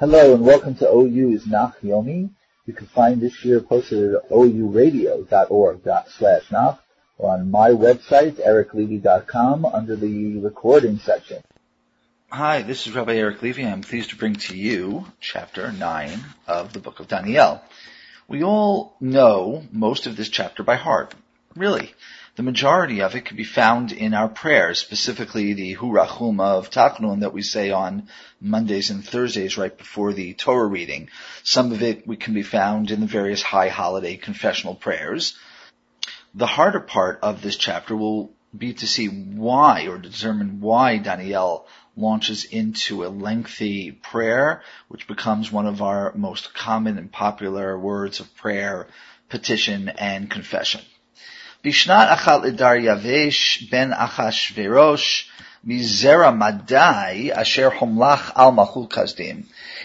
Hello and welcome to OU's Nach Yomi. You can find this year posted at ouradio.org slash nach or on my website, ericlevy.com, under the recording section. Hi, this is Rabbi Eric Levy. I'm pleased to bring to you chapter 9 of the book of Daniel. We all know most of this chapter by heart. Really. The majority of it can be found in our prayers, specifically the Hurachum of Tachnun that we say on Mondays and Thursdays right before the Torah reading. Some of it we can be found in the various high holiday confessional prayers. The harder part of this chapter will be to see why or determine why Daniel launches into a lengthy prayer, which becomes one of our most common and popular words of prayer, petition, and confession. Bishnat achat Yavesh ben Achashverosh mizera madai asher homlach al machul kazdim.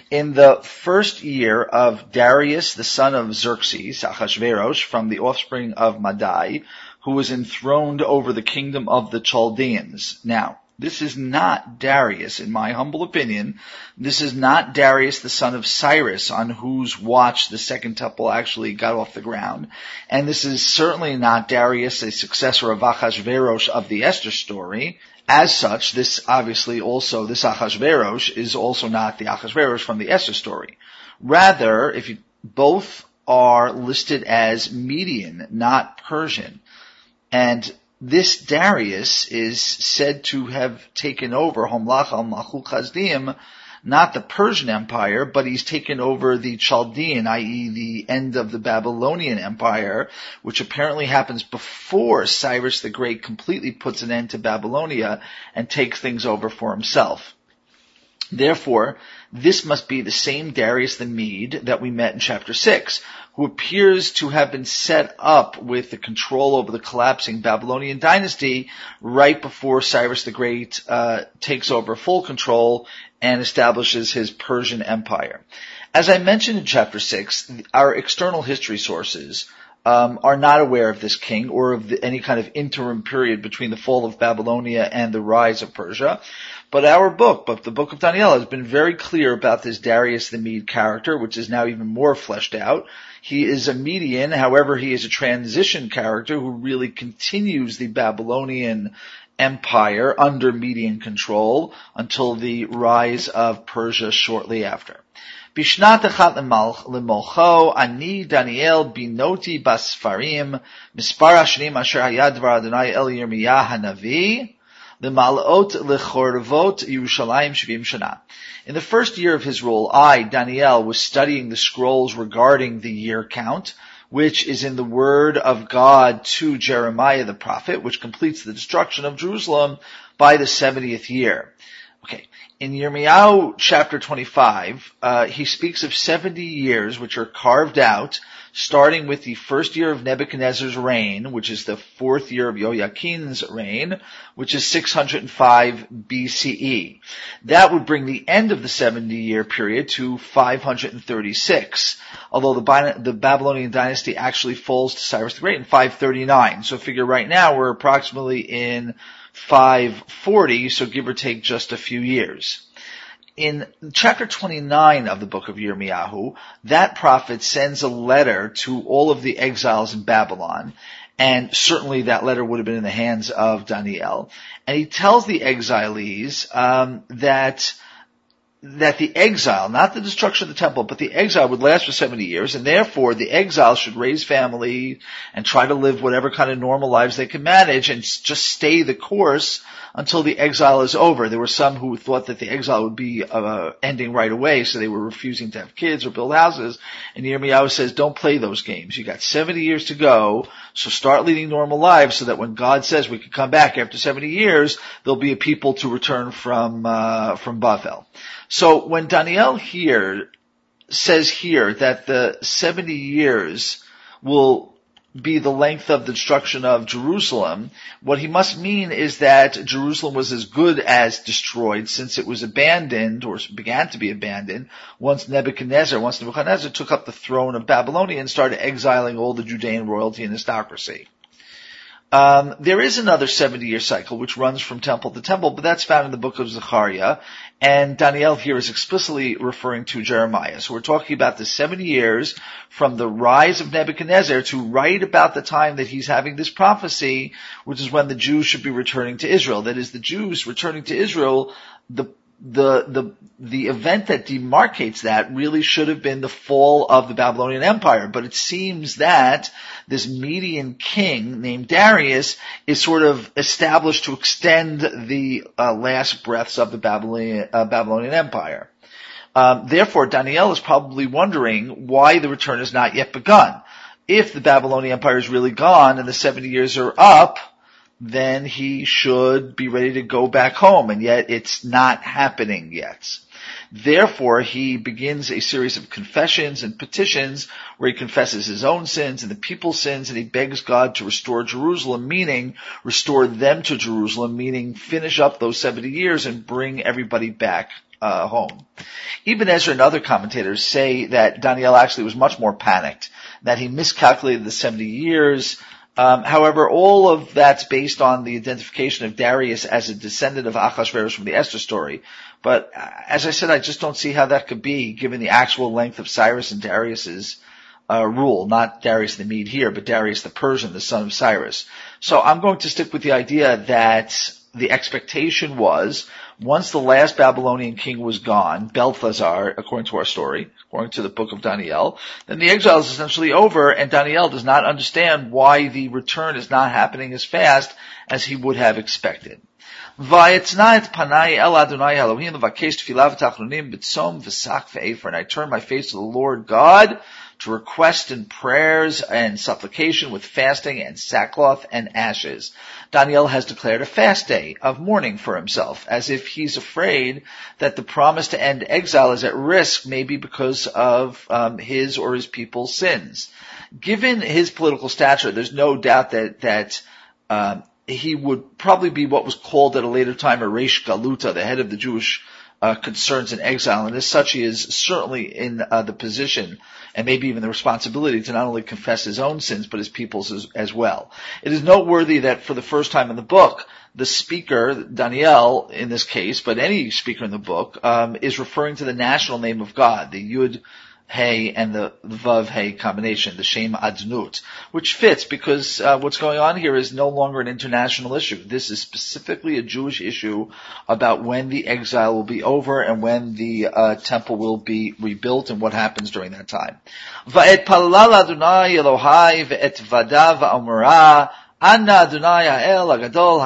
In the first year of Darius, the son of Xerxes, Achashverosh, from the offspring of Madai, who was enthroned over the kingdom of the Chaldeans. Now, this is not Darius, in my humble opinion. This is not Darius, the son of Cyrus, on whose watch the second temple actually got off the ground. And this is certainly not Darius, a successor of Achashverosh of the Esther story. As such, this obviously also, this Achashverosh is also not the Achashverosh from the Esther story. Rather, if you, both are listed as Median, not Persian. And this Darius is said to have taken over Homlach al Machul Chazdim, not the Persian Empire, but he's taken over the Chaldean, i.e. the end of the Babylonian Empire, which apparently happens before Cyrus the Great completely puts an end to Babylonia and takes things over for himself. Therefore, this must be the same Darius the Mede that we met in chapter 6, who appears to have been set up with the control over the collapsing Babylonian dynasty right before Cyrus the Great uh, takes over full control and establishes his Persian empire. As I mentioned in chapter 6, our external history sources um, are not aware of this king or of the, any kind of interim period between the fall of Babylonia and the rise of Persia. But our book, but the book of Daniel, has been very clear about this Darius the Mede character, which is now even more fleshed out. He is a Median, however, he is a transition character who really continues the Babylonian empire under Median control until the rise of Persia shortly after. Bishnat achat lemolcho, ani Daniel binoti basfarim, mispar asher hayad Adonai el Yirmiyah hanavi, L'malot lechorvot Yerushalayim shvim shana. In the first year of his rule, I, Daniel, was studying the scrolls regarding the year count, which is in the word of God to Jeremiah the prophet, which completes the destruction of Jerusalem by the 70th year. Okay. In Yirmiyahu chapter 25, uh, he speaks of 70 years which are carved out starting with the first year of Nebuchadnezzar's reign, which is the fourth year of Joachim's reign, which is 605 BCE. That would bring the end of the 70 year period to 536, although the, the Babylonian dynasty actually falls to Cyrus the Great in 539. So figure right now we're approximately in 540, so give or take just a few years in chapter 29 of the book of Yirmiyahu, that prophet sends a letter to all of the exiles in Babylon, and certainly that letter would have been in the hands of Daniel. And he tells the exilees um, that that the exile, not the destruction of the temple, but the exile would last for 70 years, and therefore the exile should raise family and try to live whatever kind of normal lives they can manage and just stay the course until the exile is over. There were some who thought that the exile would be uh, ending right away, so they were refusing to have kids or build houses. And Yirmiyahu says, don't play those games. You got 70 years to go, so start leading normal lives so that when God says we can come back after 70 years, there'll be a people to return from, uh, from Bavel. So when Daniel here says here that the 70 years will be the length of the destruction of Jerusalem, what he must mean is that Jerusalem was as good as destroyed since it was abandoned or began to be abandoned once Nebuchadnezzar, once Nebuchadnezzar took up the throne of Babylonia and started exiling all the Judean royalty and aristocracy. Um, there is another 70 year cycle which runs from temple to temple, but that's found in the book of Zechariah. And Daniel here is explicitly referring to Jeremiah. So we're talking about the 70 years from the rise of Nebuchadnezzar to right about the time that he's having this prophecy, which is when the Jews should be returning to Israel. That is, the Jews returning to Israel, the the the the event that demarcates that really should have been the fall of the Babylonian Empire, but it seems that this Median king named Darius is sort of established to extend the uh, last breaths of the Babylonian, uh, Babylonian Empire. Um, therefore, Daniel is probably wondering why the return has not yet begun. If the Babylonian Empire is really gone and the 70 years are up, then he should be ready to go back home, and yet it's not happening yet. Therefore, he begins a series of confessions and petitions where he confesses his own sins and the people's sins and he begs God to restore Jerusalem, meaning restore them to Jerusalem, meaning finish up those 70 years and bring everybody back uh, home. Ibn Ezra and other commentators say that Daniel actually was much more panicked, that he miscalculated the 70 years, um, however, all of that's based on the identification of Darius as a descendant of Achashverosh from the Esther story. But uh, as I said, I just don't see how that could be given the actual length of Cyrus and Darius's uh, rule, not Darius the Mede here, but Darius the Persian, the son of Cyrus. So I'm going to stick with the idea that the expectation was once the last Babylonian king was gone, Belteshazzar, according to our story, according to the book of Daniel, then the exile is essentially over and Daniel does not understand why the return is not happening as fast as he would have expected. And I turn my face to the Lord God to request in prayers and supplication with fasting and sackcloth and ashes. Daniel has declared a fast day of mourning for himself, as if he's afraid that the promise to end exile is at risk, maybe because of um, his or his people's sins. Given his political stature, there's no doubt that that um, he would probably be what was called at a later time a Reish Galuta, the head of the Jewish uh, concerns in exile, and as such, he is certainly in uh, the position and maybe even the responsibility to not only confess his own sins but his people's as, as, well. It is noteworthy that for the first time in the book, the speaker, Daniel, in this case, but any speaker in the book, um, is referring to the national name of God, the Yud Hey and the Vav Hey combination, the Shem Adnut, which fits because uh, what's going on here is no longer an international issue. This is specifically a Jewish issue about when the exile will be over and when the uh, temple will be rebuilt and what happens during that time. Va'et Adonai Elohai ve'et Anna Adonai Ha'el Hagadol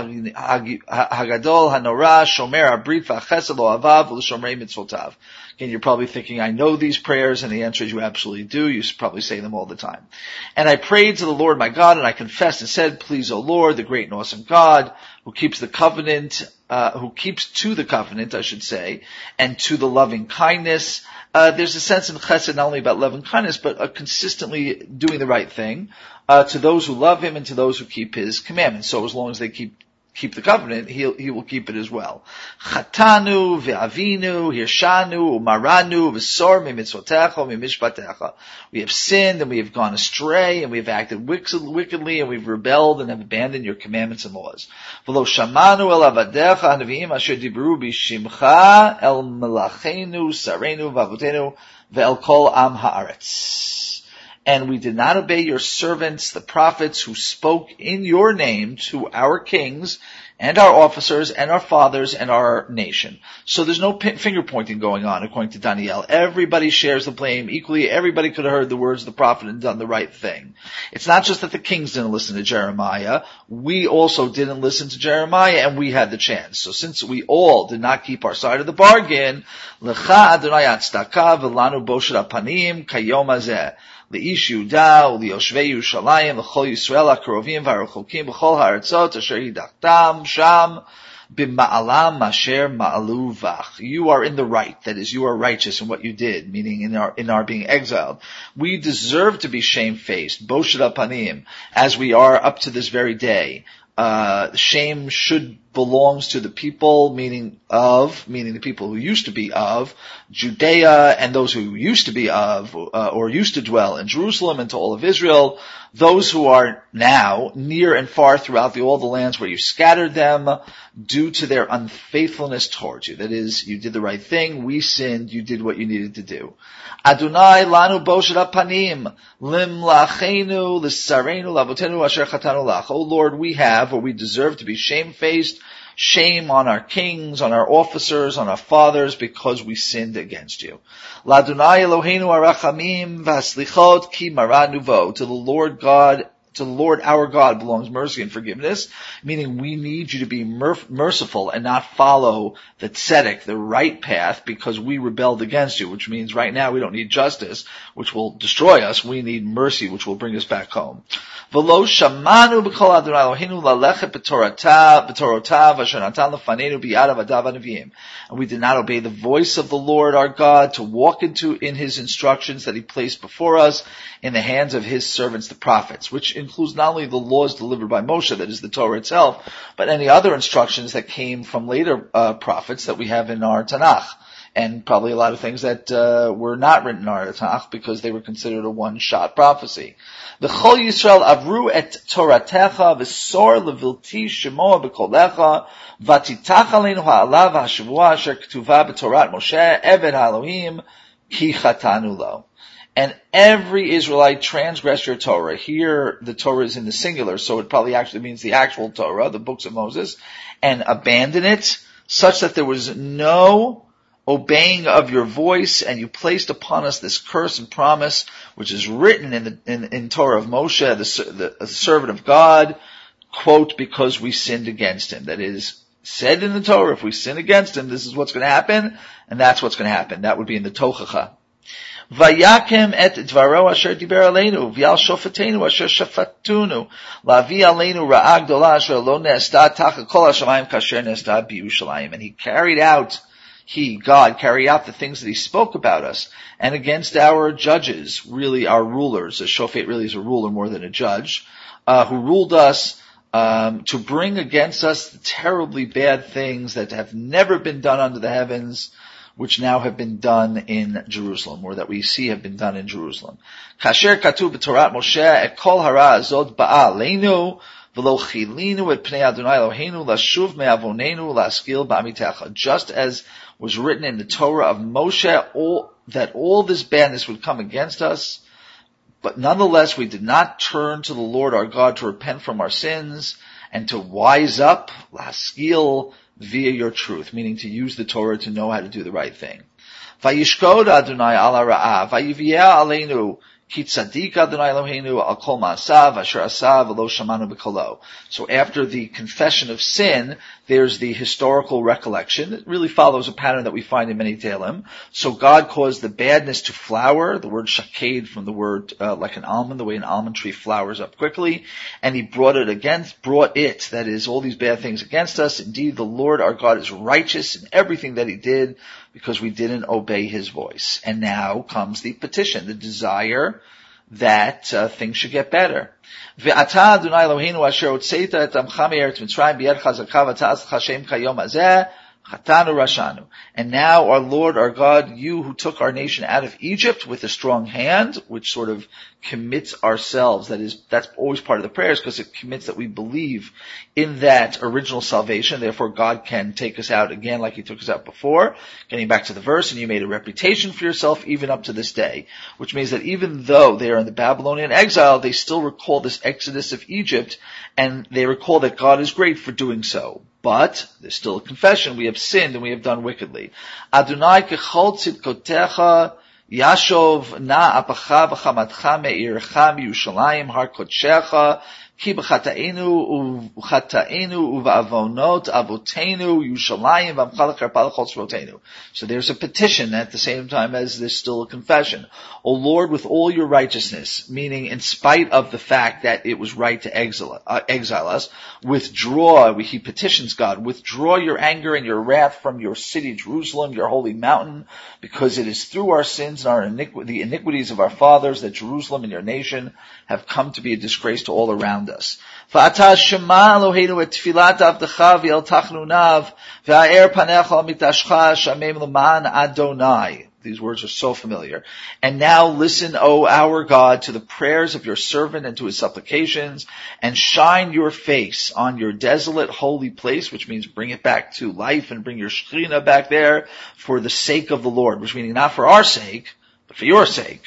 Hagadol Hanora Shomer Abrit V'Chesed Lo Avav L'Shomrei Mitzvotav. You're probably thinking, I know these prayers, and the answer is you absolutely do. You probably say them all the time. And I prayed to the Lord my God, and I confessed and said, Please, O Lord, the great and awesome God, who keeps the covenant, uh, who keeps to the covenant, I should say, and to the loving kindness. Uh, there's a sense in chesed not only about love and kindness, but uh, consistently doing the right thing uh, to those who love Him and to those who keep His commandments. So as long as they keep keep the covenant, he'll, he will keep it as well. Chatanu ve'avinu hirshanu umaranu v'sor mitzvotecha mimishpatecha. We have sinned and we have gone astray and we have acted wickedly and we've rebelled and have abandoned your commandments and laws. V'lo shamanu el avadecha hanavim asher dibru b'shimcha el melachenu sarenu v'avotenu ve'el kol am haaretz and we did not obey your servants, the prophets who spoke in your name to our kings and our officers and our fathers and our nation. So there's no finger pointing going on according to Daniel. Everybody shares the blame equally. Everybody could have heard the words of the prophet and done the right thing. It's not just that the kings didn't listen to Jeremiah. We also didn't listen to Jeremiah and we had the chance. So since we all did not keep our side of the bargain, Lecha Adonai Atzdaka v'lanu boshet apanim kayom hazeh. לאיש יהודה וליושבי ירושלים וכל ישראל הקרובים והרחוקים בכל הארצות אשר הידחתם שם b'ma'alam asher ma'alu vach. You are in the right. That is, you are righteous in what you did, meaning in our, in our being exiled. We deserve to be shamefaced, boshet panim, as we are up to this very day. Uh, shame should belongs to the people, meaning of, meaning the people who used to be of Judea and those who used to be of, uh, or used to dwell in Jerusalem and to all of Israel, those who are now near and far throughout the, all the lands where you scattered them due to their unfaithfulness towards you. That is, you did the right thing, we sinned, you did what you needed to do. Adonai lanu boshet panim lim lachenu l'sarenu lavotenu asher chatanu lach. Oh Lord, we have, or we deserve to be shamefaced shame on our kings, on our officers, on our fathers, because we sinned against you. Ladunai Eloheinu arachamim vaslichot ki maranuvo. To the Lord God to the Lord our God belongs mercy and forgiveness, meaning we need you to be merciful and not follow the tzedek, the right path, because we rebelled against you, which means right now we don't need justice, which will destroy us. We need mercy, which will bring us back home. V'lo shamanu b'kol Adonai Eloheinu lalechet. And we did not obey the voice of the Lord our God to walk into in His instructions that He placed before us in the hands of His servants the prophets, which includes not only the laws delivered by Moshe, that is the Torah itself, but any other instructions that came from later uh, prophets that we have in our Tanakh and probably a lot of things that uh, were not written in our Tanakh because they were considered a one-shot prophecy. The Chol Yisrael avru et Toratecha v'sor levilti shemoa b'kolecha v'titach aleinu ha'alav ha'shavua asher k'tuva b'torat Moshe eved ha'elohim ki chatanu lo. And every Israelite transgressed your Torah. Here, the Torah is in the singular, so it probably actually means the actual Torah, the books of Moses, and abandon it, such that there was no obeying of your voice, and you placed upon us this curse and promise, which is written in the in, in Torah of Moshe, the, the, the servant of God, quote, because we sinned against him. That is said in the Torah, if we sin against him, this is what's going to happen, and that's what's going to happen. That would be in the Tochacha. Vayakem et dvaro asher diber aleinu, v'yal shofetenu asher shafatunu, lavi aleinu ra'ag dola asher lo nesta tacha kol hashamayim kasher nesta biyushalayim. And he carried out he, God, carry out the things that he spoke about us and against our judges, really our rulers. A shofet really is a ruler more than a judge, uh, who ruled us um, to bring against us the terribly bad things that have never been done under the heavens, which now have been done in Jerusalem, or that we see have been done in Jerusalem. Kasher katu b'torat Moshe et kol hara azot ba'a leinu v'lo chilinu et pnei Adonai Eloheinu lashuv me'avonenu laskil ba'amitecha. Just as was written in the Torah of Moshe, all, that all this badness would come against us, but nonetheless we did not turn to the Lord our God to repent from our sins and to wise up, laskil, via your truth, meaning to use the Torah to know how to do the right thing. Vayishkod Adonai ala ra'ah, aleinu so after the confession of sin, there's the historical recollection. It really follows a pattern that we find in many Tehillim. So God caused the badness to flower, the word shaked from the word uh, like an almond, the way an almond tree flowers up quickly, and He brought it against, brought it, that is, all these bad things against us. Indeed, the Lord our God is righteous in everything that He did because we didn't obey his voice. And now comes the petition, the desire that uh, things should get better. Adonai Eloheinu asher otzeita et amcha me'eretz Mitzrayim kayom Chatanu Rashanu. And now our Lord, our God, you who took our nation out of Egypt with a strong hand, which sort of commits ourselves, that is, that's always part of the prayers because it commits that we believe in that original salvation, therefore God can take us out again like He took us out before. Getting back to the verse, and you made a reputation for yourself even up to this day, which means that even though they are in the Babylonian exile, they still recall this exodus of Egypt, and they recall that God is great for doing so. But there's still a confession. We have sinned and we have done wickedly. Adonai yashov na apacha v'chamatcha me'ircha har כי בחטאינו ובחטאינו ובעוונot avotenu Yushalayim v'amcha l'karpa l'chol So there's a petition at the same time as there's still a confession. O Lord, with all your righteousness, meaning in spite of the fact that it was right to exile, uh, exile us, withdraw, he petitions God, withdraw your anger and your wrath from your city Jerusalem, your holy mountain, because it is through our sins and our iniqu- the iniquities of our fathers that Jerusalem and your nation have come to be a disgrace to all around us. These words are so familiar. And now listen, O our God, to the prayers of your servant and to his supplications, and shine your face on your desolate holy place, which means bring it back to life and bring your Shekhinah back there for the sake of the Lord, which means not for our sake, but for your sake.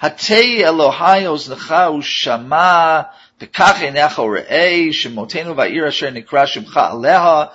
Hatei Elohai oznecha ushama pekach enecha re'ei shemotenu va'ir asher nikra shimcha aleha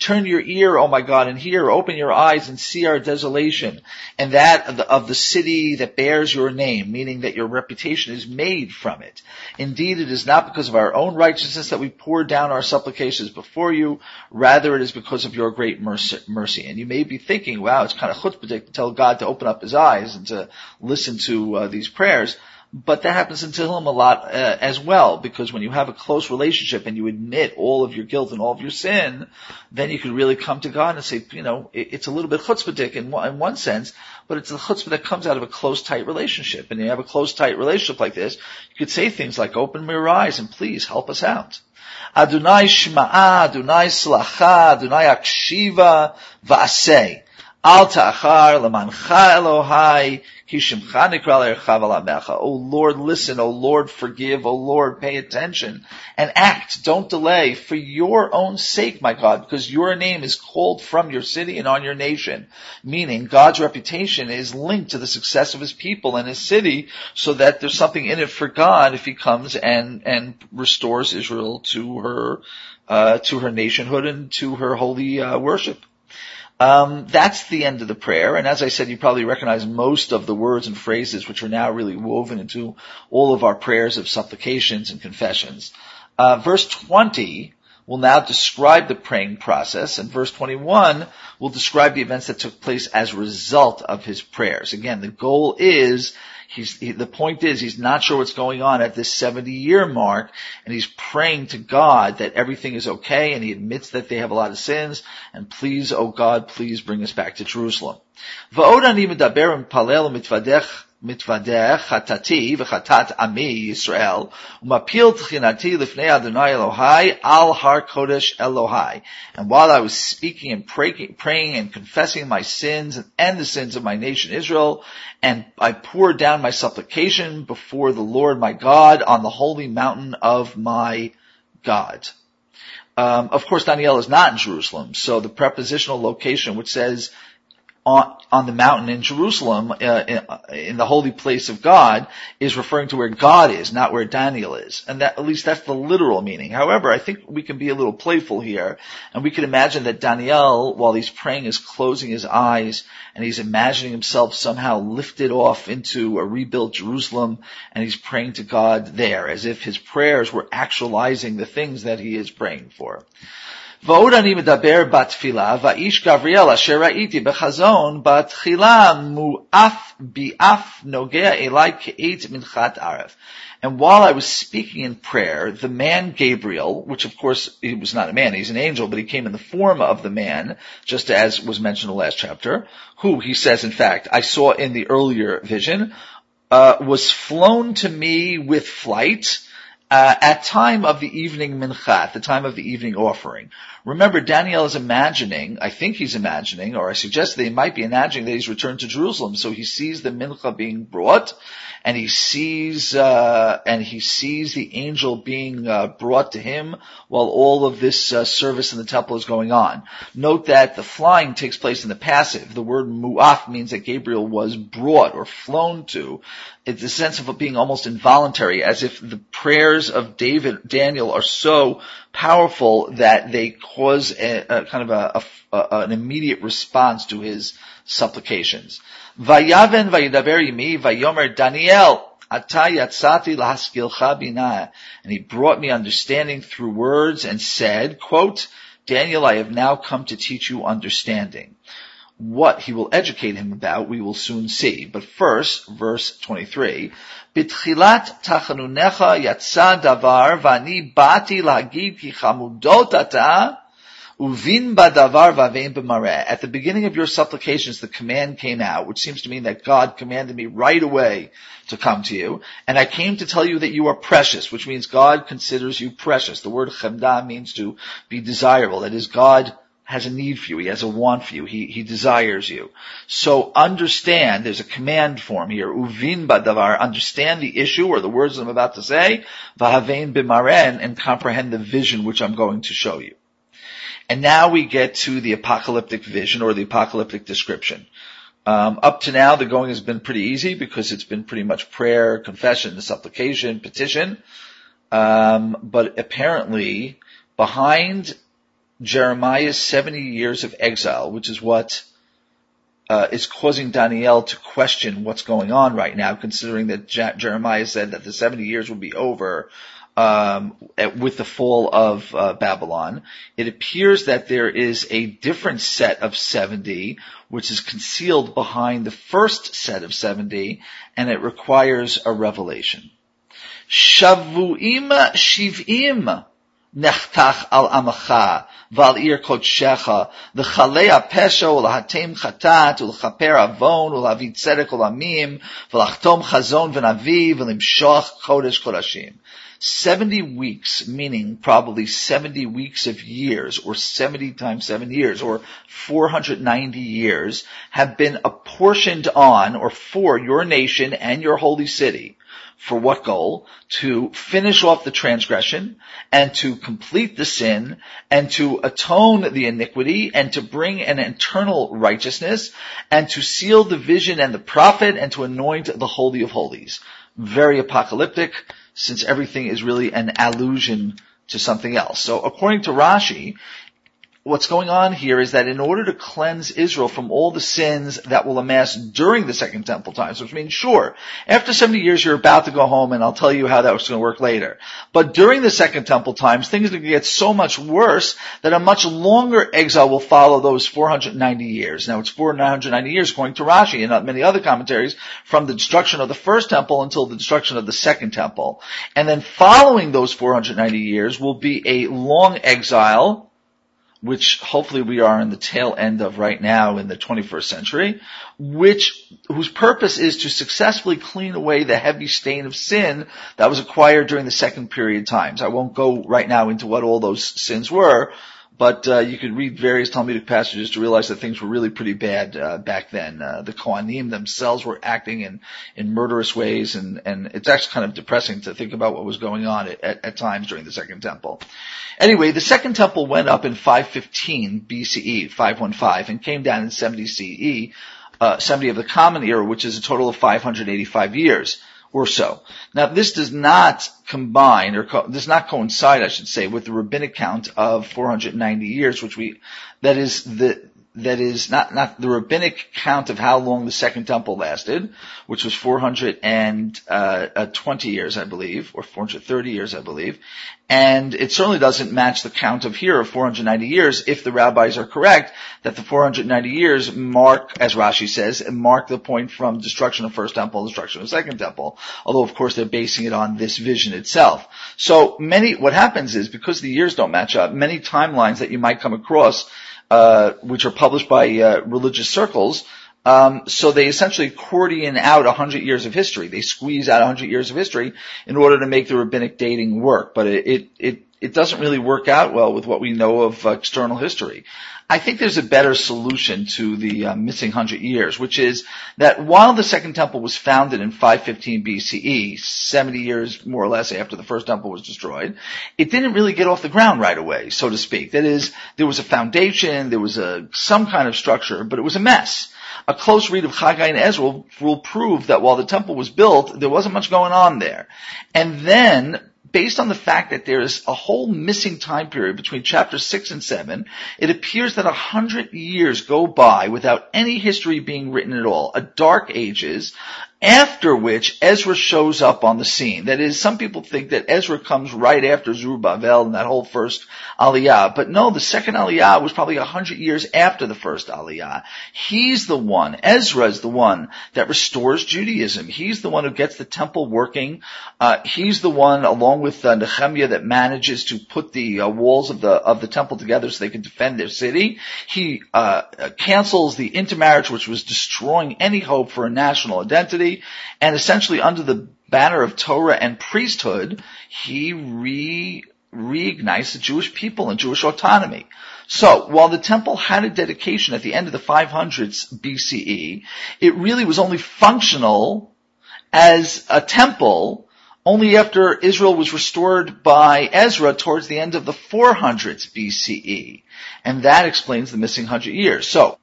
Turn your ear, oh my God, and hear, open your eyes and see our desolation, and that of the, of the city that bears your name, meaning that your reputation is made from it. Indeed, it is not because of our own righteousness that we pour down our supplications before you, rather it is because of your great mercy. And you may be thinking, wow, it's kind of chutzpah to tell God to open up his eyes and to listen to uh, these prayers. But that happens in Tehillim a lot uh, as well, because when you have a close relationship and you admit all of your guilt and all of your sin, then you can really come to God and say, you know, it, it's a little bit chutzpahdik in, in one sense, but it's the chutzpah that comes out of a close, tight relationship. And you have a close, tight relationship like this, you could say things like, open your eyes and please help us out. Adonai shma'a, Adonai slacha, Adonai akshiva, va'aseh. Al ta'achar lemancha Elohai O Lord, listen. O Lord, forgive. O Lord, pay attention and act. Don't delay for your own sake, my God, because your name is called from your city and on your nation. Meaning God's reputation is linked to the success of his people and his city so that there's something in it for God if he comes and, and restores Israel to her, uh, to her nationhood and to her holy uh, worship. Um, that's the end of the prayer. And as I said, you probably recognize most of the words and phrases which are now really woven into all of our prayers of supplications and confessions. Uh, verse 20 will now describe the praying process, and verse 21 will describe the events that took place as a result of his prayers. Again, the goal is He's, he, the point is he's not sure what's going on at this 70 year mark and he's praying to God that everything is okay and he admits that they have a lot of sins and please, oh God, please bring us back to Jerusalem. מתוודח חטאתי וחטאת עמי ישראל, ומפיל תחינתי לפני אדוני אלוהי על הר קודש אלוהי. And while I was speaking and praying, praying and confessing my sins and the sins of my nation Israel, and I poured down my supplication before the Lord my God on the holy mountain of my God. Um, of course, Daniel is not in Jerusalem, so the prepositional location which says on, the mountain in Jerusalem, uh, in, in, the holy place of God, is referring to where God is, not where Daniel is. And that, at least that's the literal meaning. However, I think we can be a little playful here, and we can imagine that Daniel, while he's praying, is closing his eyes, and he's imagining himself somehow lifted off into a rebuilt Jerusalem, and he's praying to God there, as if his prayers were actualizing the things that he is praying for. ועוד אני מדבר בתפילה, ואיש גבריאל אשר ראיתי בחזון, בתחילה מואף ביאף נוגע אליי כעץ מנחת ערב. And while I was speaking in prayer, the man Gabriel, which of course he was not a man, he's an angel, but he came in the form of the man, just as was mentioned in the last chapter, who he says, in fact, I saw in the earlier vision, uh, was flown to me with flight, uh, at time of the evening mincha, the time of the evening offering. Remember, Daniel is imagining, I think he's imagining, or I suggest that he might be imagining that he's returned to Jerusalem. So he sees the mincha being brought, and he sees, uh, and he sees the angel being uh, brought to him while all of this uh, service in the temple is going on. Note that the flying takes place in the passive. The word mu'af means that Gabriel was brought or flown to. It's a sense of it being almost involuntary, as if the prayers of David, Daniel are so powerful that they cause a, a kind of a, a, an immediate response to his supplications. Vayaven vayidaber imi vayomer Daniel. And he brought me understanding through words and said, quote, Daniel, I have now come to teach you understanding. What he will educate him about, we will soon see. But first, verse 23, Bitchilat tachanunecha yatsa davar vani bati lagid ki chamudot Uvin badavar vavein. At the beginning of your supplications, the command came out, which seems to mean that God commanded me right away to come to you. And I came to tell you that you are precious, which means God considers you precious. The word chemda means to be desirable. That is, God has a need for you. He has a want for you. He, he desires you. So understand, there's a command form here. Uvin badavar, understand the issue or the words I'm about to say. Vahavein b'maren, and comprehend the vision which I'm going to show you. And now we get to the apocalyptic vision or the apocalyptic description. Um, up to now, the going has been pretty easy because it's been pretty much prayer, confession, supplication, petition. Um, but apparently, behind Jeremiah's 70 years of exile, which is what uh, is causing Daniel to question what's going on right now, considering that Jeremiah said that the 70 years will be over um, with the fall of uh, Babylon. It appears that there is a different set of 70, which is concealed behind the first set of 70, and it requires a revelation. Shavuim shivim nechtach al amacha kodshecha pesha chatat avon tzedek chazon kodesh kodashim. 70 weeks, meaning probably 70 weeks of years, or 70 times 7 years, or 490 years, have been apportioned on, or for your nation and your holy city. For what goal? To finish off the transgression, and to complete the sin, and to atone the iniquity, and to bring an eternal righteousness, and to seal the vision and the prophet, and to anoint the Holy of Holies. Very apocalyptic, since everything is really an allusion to something else. So according to Rashi, what's going on here is that in order to cleanse Israel from all the sins that will amass during the Second Temple times, which means sure, after 70 years you're about to go home and I'll tell you how that was going to work later. But during the Second Temple times, things are going to get so much worse that a much longer exile will follow those 490 years. Now it's 490 years according to Rashi and many other commentaries from the destruction of the first temple until the destruction of the second temple. And then following those 490 years will be a long exile which hopefully we are in the tail end of right now in the 21st century, which, whose purpose is to successfully clean away the heavy stain of sin that was acquired during the second period times. I won't go right now into what all those sins were, but uh, you could read various Talmudic passages to realize that things were really pretty bad uh, back then. Uh, the Kohanim themselves were acting in in murderous ways, and and it's actually kind of depressing to think about what was going on at, at, at times during the Second Temple. Anyway, the Second Temple went up in 515 BCE, 515, and came down in 70 CE, uh, 70 of the Common Era, which is a total of 585 years or so. Now, this does not combine, or co- does not coincide, I should say, with the rabbinic count of 490 years, which we, that is the, that is not, not the rabbinic count of how long the second temple lasted, which was 420 uh, years, I believe, or 430 years, I believe. And it certainly doesn't match the count of here of 490 years if the rabbis are correct that the 490 years mark, as Rashi says, mark the point from destruction of first temple, destruction of second temple. Although of course they're basing it on this vision itself. So many, what happens is because the years don't match up, many timelines that you might come across uh, which are published by uh, religious circles. Um, so they essentially accordion out 100 years of history. They squeeze out 100 years of history in order to make the rabbinic dating work. But it, it, it, it doesn't really work out well with what we know of external history. I think there's a better solution to the uh, missing hundred years, which is that while the Second Temple was founded in 515 BCE, 70 years more or less after the First Temple was destroyed, it didn't really get off the ground right away, so to speak. That is, there was a foundation, there was a some kind of structure, but it was a mess. A close read of Haggai and Ezra will prove that while the temple was built, there wasn't much going on there. And then based on the fact that there is a whole missing time period between chapters 6 and 7, it appears that a hundred years go by without any history being written at all. A dark ages, after which Ezra shows up on the scene. That is, some people think that Ezra comes right after Zerubbabel and that whole first Aliyah. But no, the second Aliyah was probably a hundred years after the first Aliyah. He's the one, Ezra is the one that restores Judaism. He's the one who gets the temple working. Uh, he's the one, along with uh, Nehemiah, that manages to put the uh, walls of the of the temple together so they can defend their city. He uh, cancels the intermarriage, which was destroying any hope for a national identity and essentially under the banner of Torah and priesthood, he re, reignites the Jewish people and Jewish autonomy. So, while the temple had a dedication at the end of the 500s BCE, it really was only functional as a temple only after Israel was restored by Ezra towards the end of the 400s BCE. And that explains the missing hundred years. So,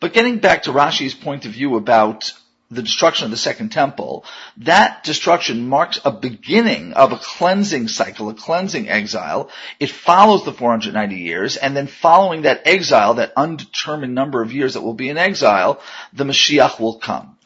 but getting back to Rashi's point of view about the destruction of the second temple, that destruction marks a beginning of a cleansing cycle, a cleansing exile. It follows the 490 years, and then following that exile, that undetermined number of years that will be in exile, the Mashiach will come.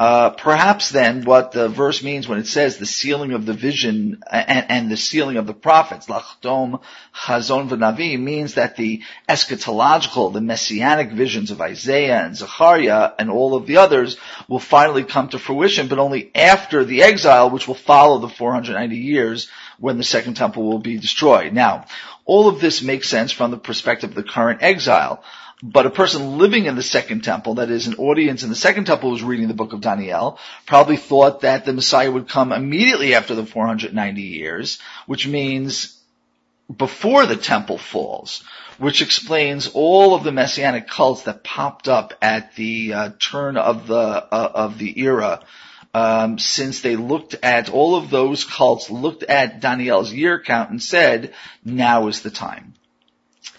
Uh, perhaps then what the verse means when it says the sealing of the vision and, and the sealing of the prophets, lachtom chazon v'navi, means that the eschatological, the messianic visions of Isaiah and Zechariah and all of the others will finally come to fruition, but only after the exile, which will follow the 490 years when the second temple will be destroyed. Now, all of this makes sense from the perspective of the current exile. But a person living in the second temple, that is an audience in the second temple who's reading the book of Daniel, probably thought that the Messiah would come immediately after the 490 years, which means before the temple falls, which explains all of the messianic cults that popped up at the uh, turn of the uh, of the era. Um, since they looked at all of those cults, looked at Daniel's year count and said, "Now is the time."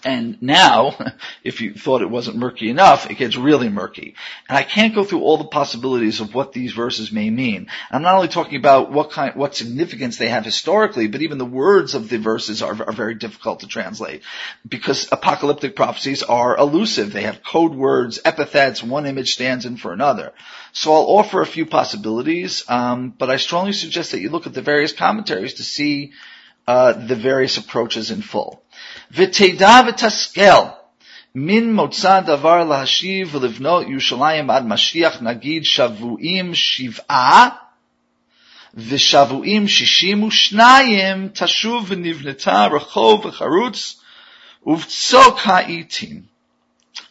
And now, if you thought it wasn't murky enough, it gets really murky. And I can't go through all the possibilities of what these verses may mean. I'm not only talking about what kind, what significance they have historically, but even the words of the verses are, are very difficult to translate. Because apocalyptic prophecies are elusive. They have code words, epithets, one image stands in for another. So I'll offer a few possibilities, um, but I strongly suggest that you look at the various commentaries to see uh, the various approaches in full. ותדע ותשכל מן מוצא דבר להשיב ולבנות ירושלים עד משיח נגיד שבועים שבעה ושבועים שישים ושניים תשוב ונבנתה רחוב וחרוץ ובצוק העיתים.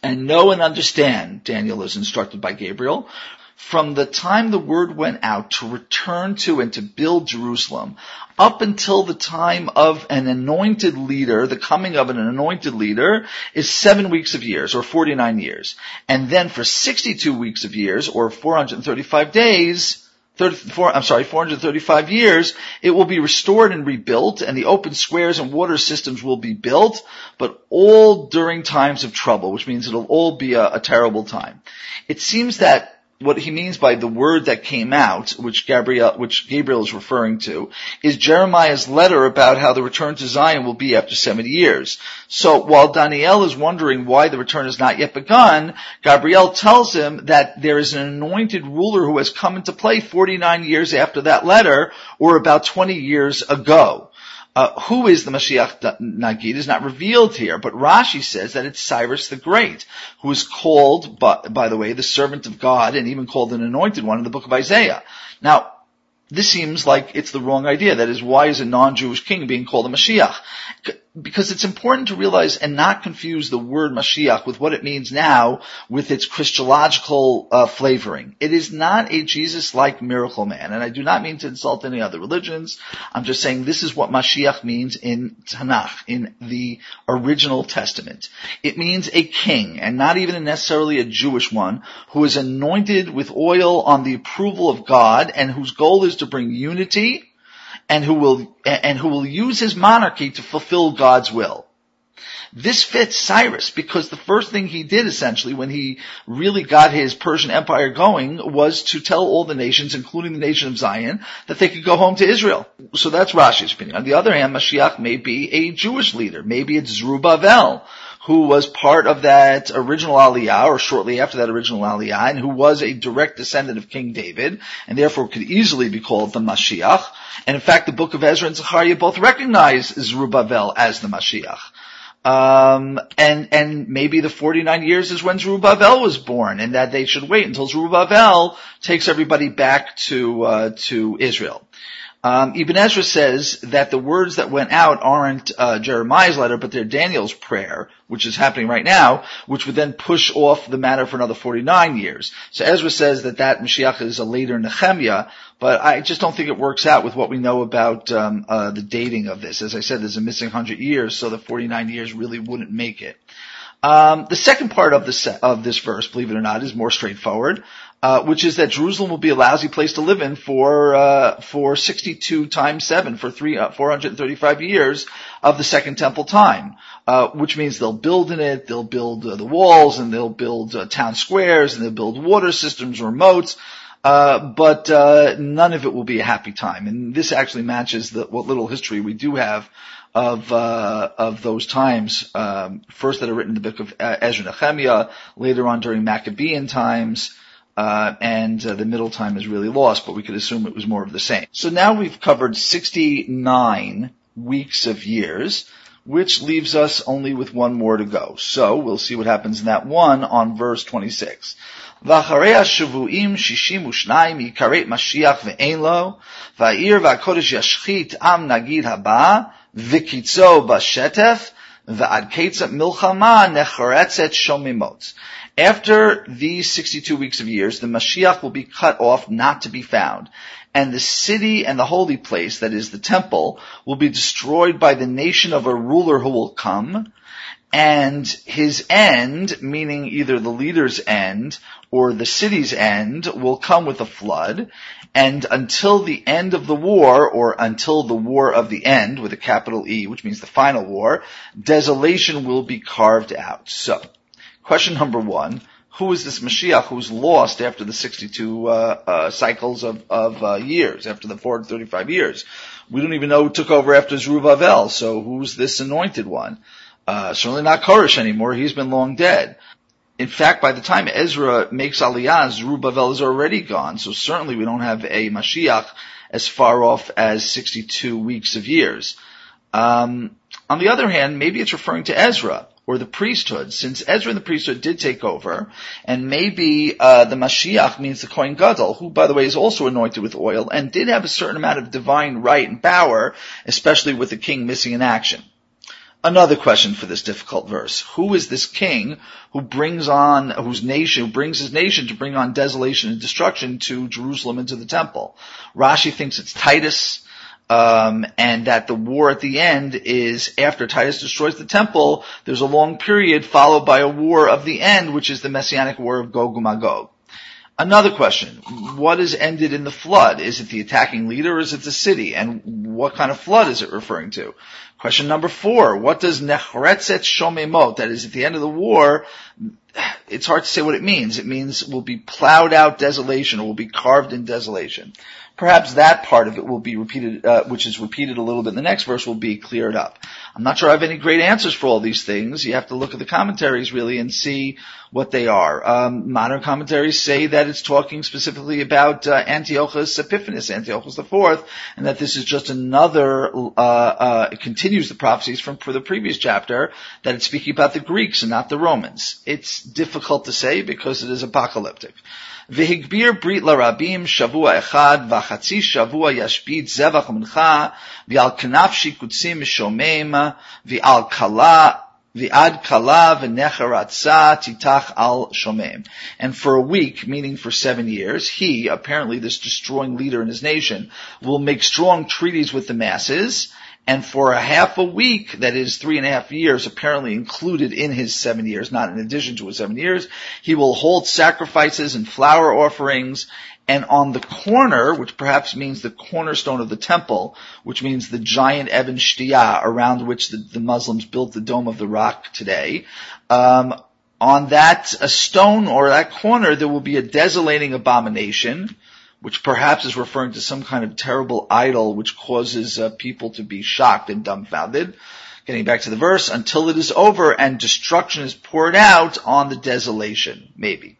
And know and understand, Daniel is instructed by Gabriel, from the time the word went out to return to and to build Jerusalem up until the time of an anointed leader, the coming of an anointed leader is seven weeks of years or 49 years. And then for 62 weeks of years or 435 days, 34, I'm sorry, 435 years, it will be restored and rebuilt and the open squares and water systems will be built, but all during times of trouble, which means it'll all be a, a terrible time. It seems that what he means by the word that came out, which Gabriel, which Gabriel is referring to, is Jeremiah's letter about how the return to Zion will be after 70 years. So while Daniel is wondering why the return has not yet begun, Gabriel tells him that there is an anointed ruler who has come into play 49 years after that letter, or about 20 years ago. Uh, who is the Mashiach Nagid is not revealed here, but Rashi says that it's Cyrus the Great, who is called, by, by the way, the servant of God and even called an anointed one in the book of Isaiah. Now, this seems like it's the wrong idea. That is, why is a non-Jewish king being called a Mashiach? Because it's important to realize and not confuse the word Mashiach with what it means now with its Christological uh, flavoring. It is not a Jesus-like miracle man, and I do not mean to insult any other religions. I'm just saying this is what Mashiach means in Tanakh, in the original Testament. It means a king, and not even necessarily a Jewish one, who is anointed with oil on the approval of God, and whose goal is to bring unity and who will, and who will use his monarchy to fulfill God's will. This fits Cyrus because the first thing he did essentially when he really got his Persian empire going was to tell all the nations, including the nation of Zion, that they could go home to Israel. So that's Rashi's opinion. On the other hand, Mashiach may be a Jewish leader. Maybe it's Zerubbabel who was part of that original Aliyah, or shortly after that original Aliyah, and who was a direct descendant of King David, and therefore could easily be called the Mashiach. And in fact, the book of Ezra and Zechariah both recognize Zerubbabel as the Mashiach. Um, and, and maybe the 49 years is when Zerubbabel was born and that they should wait until Zerubbabel takes everybody back to, uh, to Israel. Um, Ibn Ezra says that the words that went out aren't uh, Jeremiah's letter, but they're Daniel's prayer, which is happening right now, which would then push off the matter for another 49 years. So Ezra says that that Mashiach is a later Nehemiah, but I just don't think it works out with what we know about um, uh, the dating of this. As I said, there's a missing 100 years, so the 49 years really wouldn't make it. Um, the second part of, of this verse, believe it or not, is more straightforward uh, which is that Jerusalem will be a lousy place to live in for uh, for 62 times seven for three uh, 435 years of the Second Temple time, uh, which means they'll build in it, they'll build uh, the walls, and they'll build uh, town squares, and they'll build water systems or moats. but none of it will be a happy time, and this actually matches the, what little history we do have of of those times. Um, first, that are written in the book of Ezra Nehemiah, later on during Maccabean times, uh, and uh, the middle time is really lost, but we could assume it was more of the same. So now we've covered 69 weeks of years, which leaves us only with one more to go. So we'll see what happens in that one on verse 26. ואחרי השבועים שישים ושניים יקראת משיח ואין לו, והעיר והקודש ישחית עם נגיד הבא, וקיצו בשטף, ועד קץ מלחמה נחרצת שוממות. After these 62 weeks of years, the Mashiach will be cut off, not to be found. And the city and the holy place, that is the temple, will be destroyed by the nation of a ruler who will come. And his end, meaning either the leader's end or the city's end, will come with a flood. And until the end of the war, or until the war of the end, with a capital E, which means the final war, desolation will be carved out. So, Question number one, who is this Mashiach who's lost after the 62 uh, uh, cycles of, of uh, years, after the 435 years? We don't even know who took over after Zerubbabel, so who's this anointed one? Uh, certainly not Koresh anymore, he's been long dead. In fact, by the time Ezra makes Aliyah, Zerubbabel is already gone, so certainly we don't have a Mashiach as far off as 62 weeks of years. Um, on the other hand, maybe it's referring to Ezra or the priesthood, since Ezra and the priesthood did take over, and maybe uh, the Mashiach means the Kohen Gadol, who, by the way, is also anointed with oil and did have a certain amount of divine right and power, especially with the king missing in action. Another question for this difficult verse. Who is this king who brings on, whose nation, who brings his nation to bring on desolation and destruction to Jerusalem and to the temple? Rashi thinks it's Titus um, and that the war at the end is after Titus destroys the temple, there's a long period followed by a war of the end, which is the messianic war of Gog and Magog. Another question, what is ended in the flood? Is it the attacking leader or is it the city? And what kind of flood is it referring to? Question number four, what does Nechretzet Shomemot, that is at the end of the war, it's hard to say what it means. It means will be plowed out desolation or will be carved in desolation perhaps that part of it will be repeated, uh, which is repeated a little bit in the next verse, will be cleared up. I'm not sure I have any great answers for all these things. You have to look at the commentaries really and see what they are. Um, modern commentaries say that it's talking specifically about uh, Antiochus Epiphanes, Antiochus IV, and that this is just another, uh, uh, it continues the prophecies from for the previous chapter, that it's speaking about the Greeks and not the Romans. It's difficult to say because it is apocalyptic. והגביר ברית לרבים שבוע אחד וחצי שבוע ישבית זבח ומנחה ועל כנף שיקוצים משומם Shana, V'al Kala, V'ad Kala, V'necharatza, Titach al And for a week, meaning for seven years, he, apparently this destroying leader in his nation, will make strong treaties with the masses, and for a half a week, that is three and a half years, apparently included in his seven years, not in addition to his seven years, he will hold sacrifices and flour offerings and on the corner, which perhaps means the cornerstone of the temple, which means the giant Eben Shtiyah around which the, the Muslims built the Dome of the Rock today, um, on that a stone or that corner, there will be a desolating abomination, which perhaps is referring to some kind of terrible idol which causes uh, people to be shocked and dumbfounded. Getting back to the verse, until it is over and destruction is poured out on the desolation, maybe.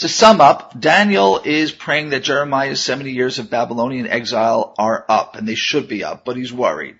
To sum up, Daniel is praying that Jeremiah's 70 years of Babylonian exile are up, and they should be up, but he's worried.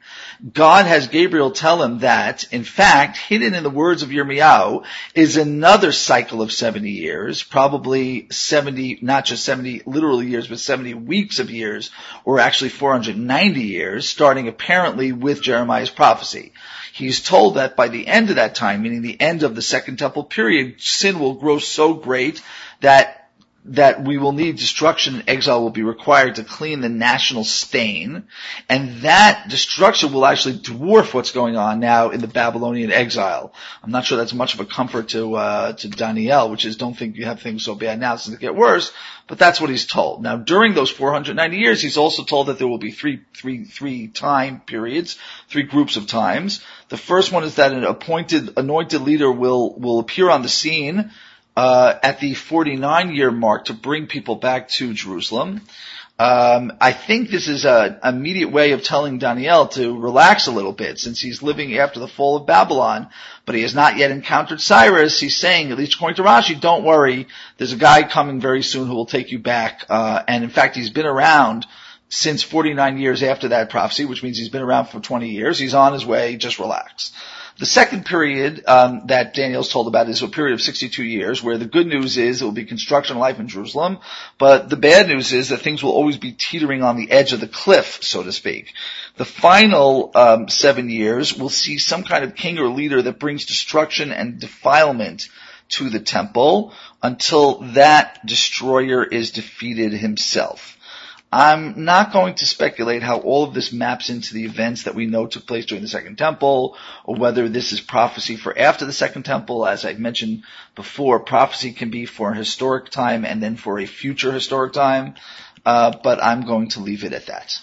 God has Gabriel tell him that, in fact, hidden in the words of Yirmiyahu is another cycle of 70 years, probably 70, not just 70 literal years, but 70 weeks of years, or actually 490 years, starting apparently with Jeremiah's prophecy. He's told that by the end of that time, meaning the end of the Second Temple period, sin will grow so great that that we will need destruction and exile will be required to clean the national stain, and that destruction will actually dwarf what's going on now in the Babylonian exile. I'm not sure that's much of a comfort to uh, to Daniel, which is don't think you have things so bad now since it get worse, but that's what he's told. Now during those 490 years, he's also told that there will be three three three time periods, three groups of times. The first one is that an appointed anointed leader will will appear on the scene uh, at the 49 year mark to bring people back to Jerusalem. Um, I think this is an immediate way of telling Daniel to relax a little bit since he's living after the fall of Babylon, but he has not yet encountered Cyrus. He's saying, at least according to Rashi, don't worry, there's a guy coming very soon who will take you back. Uh, and in fact, he's been around since 49 years after that prophecy, which means he's been around for 20 years. He's on his way. Just relax. The second period um, that Daniel's told about is a period of 62 years, where the good news is it will be construction life in Jerusalem, but the bad news is that things will always be teetering on the edge of the cliff, so to speak. The final um, seven years will see some kind of king or leader that brings destruction and defilement to the temple until that destroyer is defeated himself. I'm not going to speculate how all of this maps into the events that we know took place during the Second Temple, or whether this is prophecy for after the Second Temple. As I mentioned before, prophecy can be for a historic time and then for a future historic time, uh, but I'm going to leave it at that.